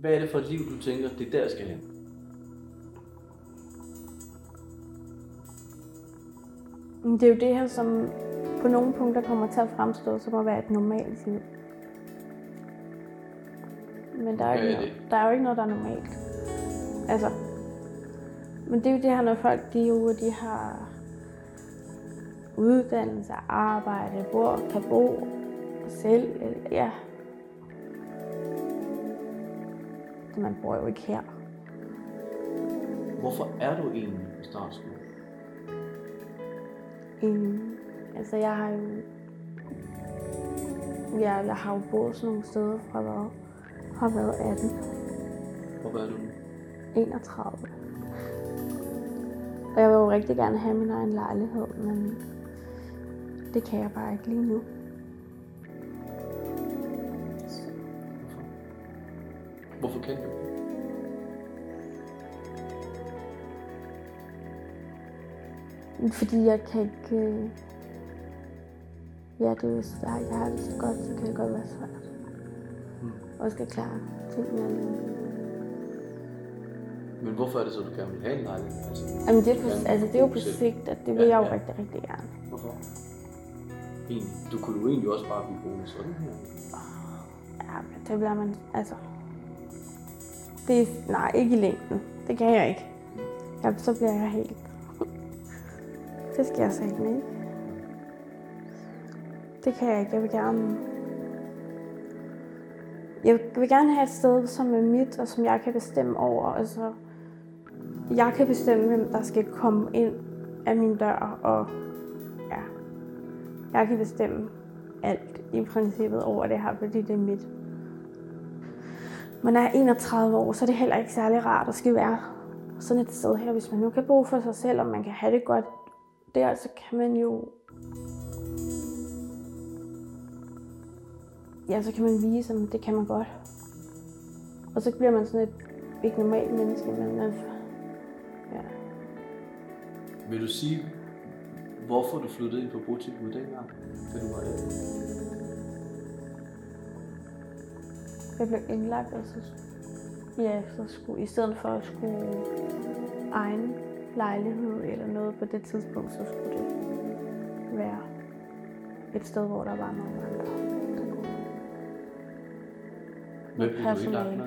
Hvad er det for et liv, du tænker, det er der, jeg skal hen? Det er jo det her, som på nogle punkter kommer til at fremstå som at være et normalt liv. Men der er, jo ikke er noget, der er jo ikke noget, der er normalt. Altså, men det er jo det her, når folk de, jo, de har uddannelse, arbejde, bor, kan bo selv. Ja. Man bor jo ikke her. Hvorfor er du egentlig på startskole? Mm, altså, jeg har jo... Ja, jeg har jo boet sådan nogle steder fra hvad? Har været 18, Hvor er du nu? 31. Og jeg vil jo rigtig gerne have min egen lejlighed, men det kan jeg bare ikke lige nu. Ikke? Fordi jeg kan ikke... øh, Ja, det er svært. Jeg har det så godt, så kan det godt være svært. Mm. Og skal klare ting med alene. Men hvorfor er det så, du gerne vil have en lejlighed? Altså, Jamen, det er, på, altså, det er jo på sigt, at det vil Ja, jeg jo ja. rigtig, rigtig gerne. Hvorfor? Egentlig, du kunne jo egentlig også bare blive boende sådan her. Ja, men det bliver man, altså... Det er, nej, ikke i længden. Det kan jeg ikke. Ja, så bliver jeg helt... Det skal jeg sige ikke. Det kan jeg ikke. Jeg vil gerne... Jeg vil gerne have et sted, som er mit, og som jeg kan bestemme over. Altså, jeg kan bestemme, hvem der skal komme ind af min dør, og ja, jeg kan bestemme alt i princippet over det her, fordi det er mit. Man er 31 år, så er det heller ikke særlig rart at skal være sådan et sted her. Hvis man nu kan bo for sig selv, og man kan have det godt der, så kan man jo... Ja, så kan man vise, at det kan man godt. Og så bliver man sådan et ikke normalt menneske, men man... Ja. Vil du sige, hvorfor du flyttede ind på botilbud dengang, da du var 18? Jeg blev indlagt, og så, ja, så skulle, i stedet for at skulle egen lejlighed eller noget på det tidspunkt, så skulle det være et sted, hvor der var nogle andre. der kunne- Hvad blev du indlagt med?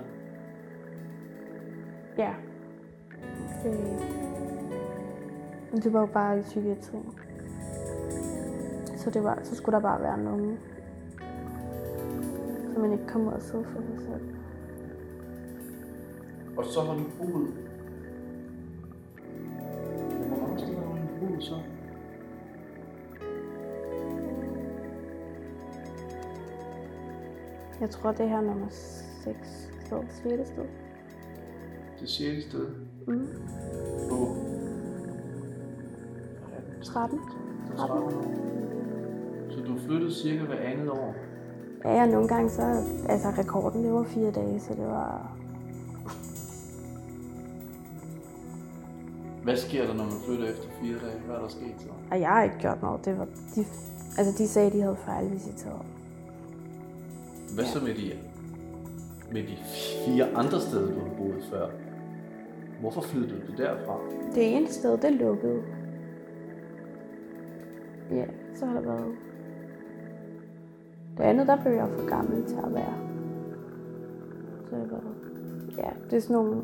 Ja. Det, men det var jo bare i psykiatrien. Så, det var, så skulle der bare være nogen, så man ikke kom ud og sidde for sig selv. Og så har du boet... Hvor mange steder har du boet så? Jeg tror, det her er nummer 6 sted, 6. sted. Det 6. sted. Mm. På 13. 13 år. Så du flyttede cirka hver andet år. Ja, ja, nogle gange så, altså rekorden, det var fire dage, så det var, Hvad sker der, når man flytter efter fire dage? Hvad er der sket så? og jeg har ikke gjort noget, det var, de, altså de sagde, de havde fejlvisiteret. Hvad så med de, med de fire andre steder, du har boet før? Hvorfor flyttede du derfra? Det ene sted, det lukkede. Ja, så har der været... Det andet, der blev jeg for gammel til at være. Så det var... Ja, det er sådan nogle...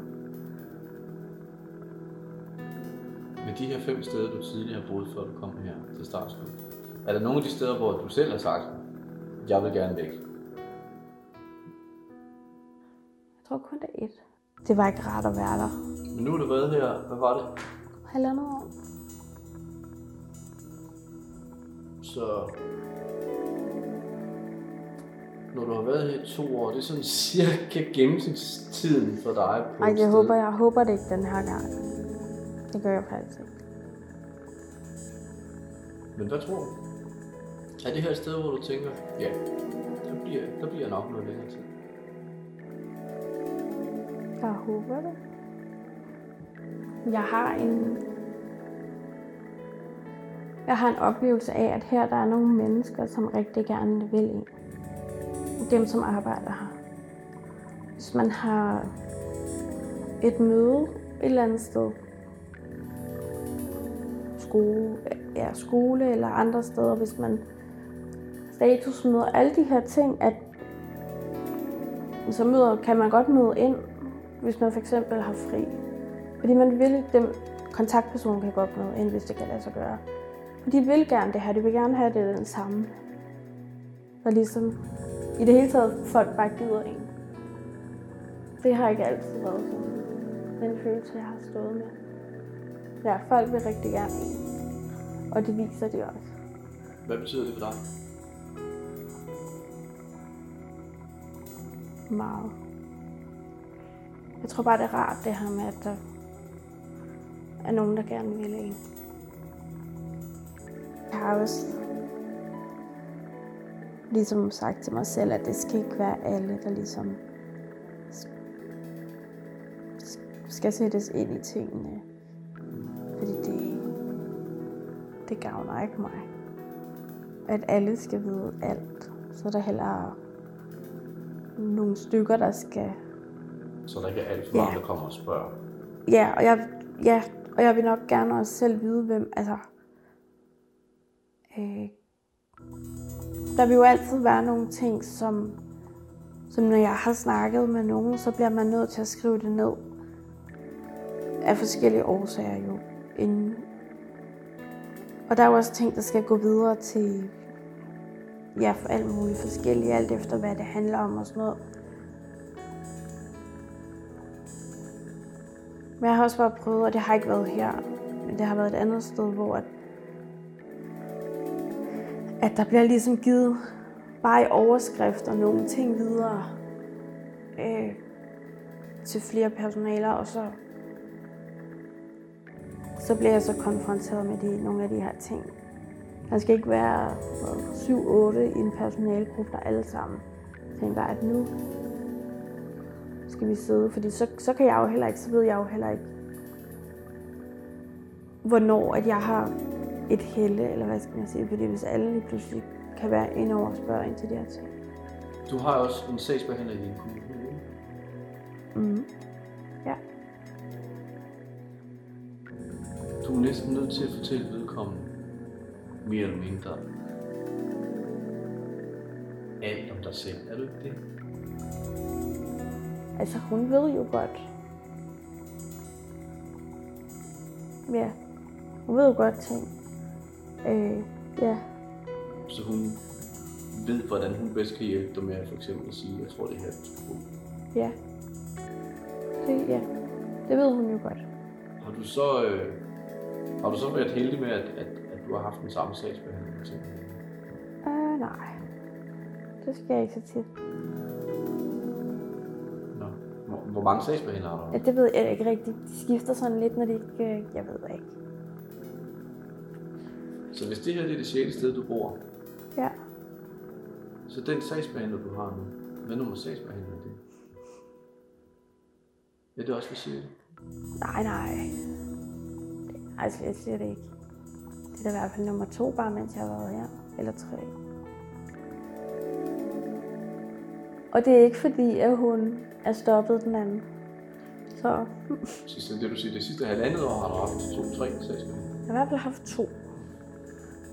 Med de her fem steder, du tidligere har boet, før du kom her til startskole. Er der nogle af de steder, hvor du selv har sagt, jeg vil gerne væk? Jeg tror kun, det er et. Det var ikke rart at være der. Men nu har du været her, hvad var det? Halvandet år. Så når du har været her i to år, det er sådan cirka gennemsnitstiden for dig på Ej, jeg sted. håber, jeg håber det ikke den her gang. Det gør jeg faktisk ikke. Men hvad tror du? Er det her et sted, hvor du tænker, ja, der bliver, der bliver nok noget længere tid? Jeg håber det. Jeg har en... Jeg har en oplevelse af, at her der er nogle mennesker, som rigtig gerne vil ind. Dem, som arbejder her. hvis man har et møde et eller andet sted, skole, ja, skole eller andre steder, hvis man statusmøder, alle de her ting, at så møder, kan man godt møde ind, hvis man for eksempel har fri. Fordi man vil, dem, kontaktpersonen kan godt møde ind, hvis det kan lade sig gøre. Og de vil gerne det her, de vil gerne have det den samme. Og ligesom i det hele taget folk bare gider en. Det har ikke altid været sådan. Den følelse, jeg har stået med. Ja, folk vil rigtig gerne en. Og det viser de også. Hvad betyder det for dig? Meget. Jeg tror bare, det er rart det her med, at der er nogen, der gerne vil en. Jeg har også ligesom sagt til mig selv, at det skal ikke være alle, der ligesom skal sættes ind i tingene. Fordi det, det gavner ikke mig. At alle skal vide alt. Så er der heller nogle stykker, der skal... Så der ikke er alt for mange, Ja. der kommer og spørger. Ja, og jeg, ja, og jeg vil nok gerne også selv vide, hvem... Altså, øh, der vil jo altid være nogle ting, som, som når jeg har snakket med nogen, så bliver man nødt til at skrive det ned. Af forskellige årsager jo. Inden. Og der er jo også ting, der skal gå videre til ja, for alt muligt forskelligt, alt efter hvad det handler om og sådan noget. Men jeg har også bare prøvet, og det har ikke været her, men det har været et andet sted, hvor at, der bliver ligesom givet bare i overskrifter nogle ting videre øh, til flere personaler, og så, så bliver jeg så konfronteret med de, nogle af de her ting. Der skal ikke være 7-8 i en personalegruppe, der alle sammen tænker, at nu skal vi sidde, fordi så, så kan jeg jo heller ikke, så ved jeg jo heller ikke, hvornår at jeg har et helle, eller hvad skal man sige, fordi hvis alle lige pludselig kan være inde over og spørge ind til de her ting. Du har også en sagsbehandler i din kommune. ikke? Mm. Ja. Du er næsten nødt til at fortælle vedkommende mere eller mindre alt om dig selv. Er du ikke det? Altså, hun ved jo godt. Ja, hun ved jo godt ting. Øh, ja, Så hun ved, hvordan hun bedst kan hjælpe dig med at for eksempel at sige, jeg tror det er her, du skal bo. ja. Det, ja, det ved hun jo godt. Har du så, øh, har du så været heldig med, at, at, at du har haft den samme sagsbehandler? for eksempel? Øh, nej. Det skal jeg ikke så tit. Nå. Hvor, hvor mange sagsbehandlere har du? Ja, det ved jeg ikke rigtigt. De skifter sådan lidt, når de ikke... øh, Jeg ved ikke. Så hvis det her det er det sjette sted, du bor, Ja. så den sagsbehandler, du har nu, hvad nummer sagsbehandler er det? Ja, det er også for sjette. Nej, nej. Det, altså, jeg siger det ikke. Det er da i hvert fald nummer to, bare mens jeg har været her. Eller tre. Og det er ikke fordi, at hun er stoppet den anden. Så så det du siger, det sidste halvandet år har du haft to-tre sagsbehandlere. jeg har i hvert fald haft to.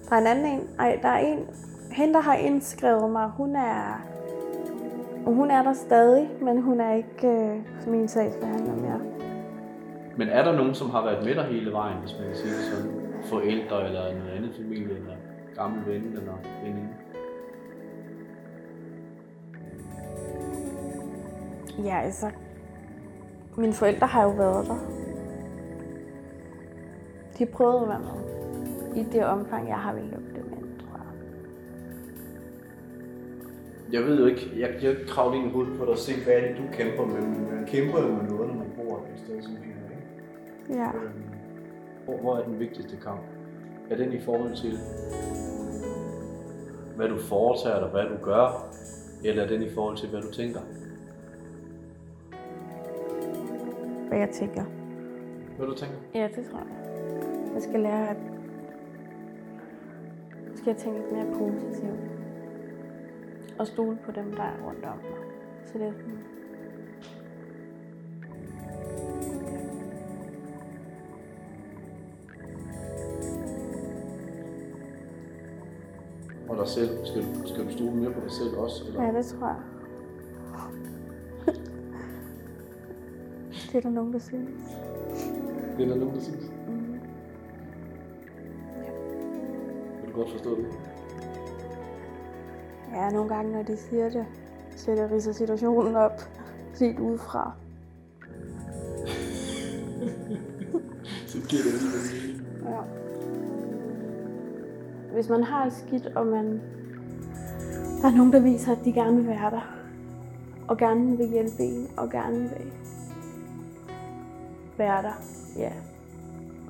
Der er en anden en. Ej, der er en. Hende, der har indskrevet mig, hun er... Hun er der stadig, men hun er ikke øh, min sagsbehandler mere. Men er der nogen, som har været med dig hele vejen, hvis man kan sige det sådan? Forældre eller noget andet familie, eller gammel ven eller veninde? Ja, altså... Mine forældre har jo været der. De prøvede at være med. I det omfang, jeg har ville lukke dem ind, tror jeg. Jeg ved jo ikke, jeg kan jo ikke kravle ind i hovedet på dig og se, hvad er det, du kæmper med, men man kæmper jo med noget, når man bor et sted som her, ikke? Ja. Øhm, Hvor, hvor er den vigtigste kamp? Er den i forhold til, hvad du foretager dig, hvad du gør, eller er den i forhold til, hvad du tænker? Hvad jeg tænker. Hvad du tænker? Ja, det tror jeg. Jeg skal lære at skal jeg tænke mere positivt. Og stole på dem, der er rundt om mig. Så det er sådan, og dig selv? Skal skal du stole mere på dig selv også? Eller? Ja, det tror jeg. det er der nogen, der synes. Det er der nogen, der synes? Mm. Godt forstå det? Ja, nogle gange, når de siger det, så det ridser situationen op, set udefra. Så giver det alligevel. Ja. Hvis man har det skidt, og man... Der er nogen, der viser, at de gerne vil være der. Og gerne vil hjælpe en, og gerne vil være der. Ja.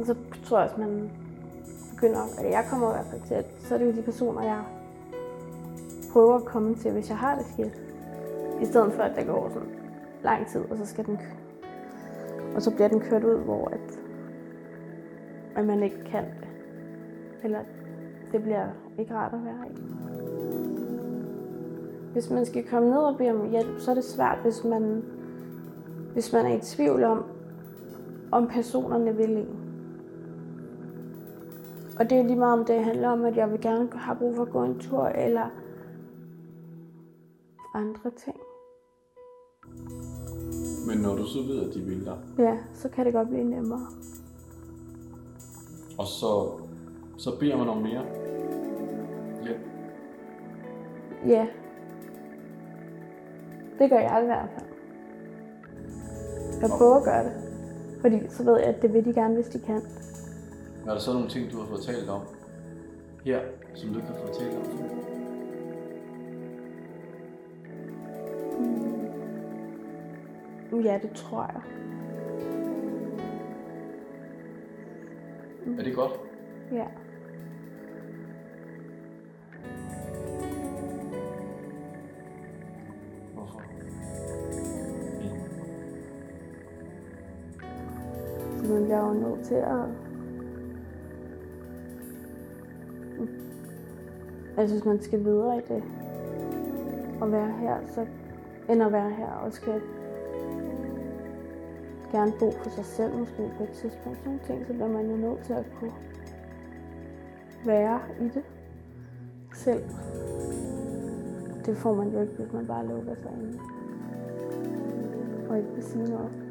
Og så tror jeg også, man begynder, eller jeg kommer i hvert fald til, at så er det jo de personer, jeg prøver at komme til, hvis jeg har det skidt. I stedet for, at der går sådan lang tid, og så skal den og så bliver den kørt ud, hvor at, at man ikke kan det. Eller det bliver ikke rart at være i. Hvis man skal komme ned og bede om hjælp, så er det svært, hvis man, hvis man er i tvivl om, om personerne vil en. Og det er lige meget om det handler om, at jeg vil gerne have brug for at gå en tur, eller andre ting. Men når du så ved, at de vil dig, Ja, så kan det godt blive nemmere. og så, så beder man om mere. Ja. Ja. Det gør jeg i hvert fald. Jeg prøver at gøre det. Fordi så ved jeg, at det vil de gerne, hvis de kan. Er der så nogle ting, du har fået talt om her, som du ikke har fået talt om før? Ja, det tror jeg. Er det godt? Ja. Hvorfor? Så man bliver jo nødt til at... Altså, Jeg synes, man skal videre i det. Og være her, så end at være her og skal gerne bo for sig selv måske på et tidspunkt. Sådan nogle ting, så bliver man jo nødt til at kunne være i det selv. Det får man jo ikke, hvis man bare lukker sig inde. Og ikke vil sige noget.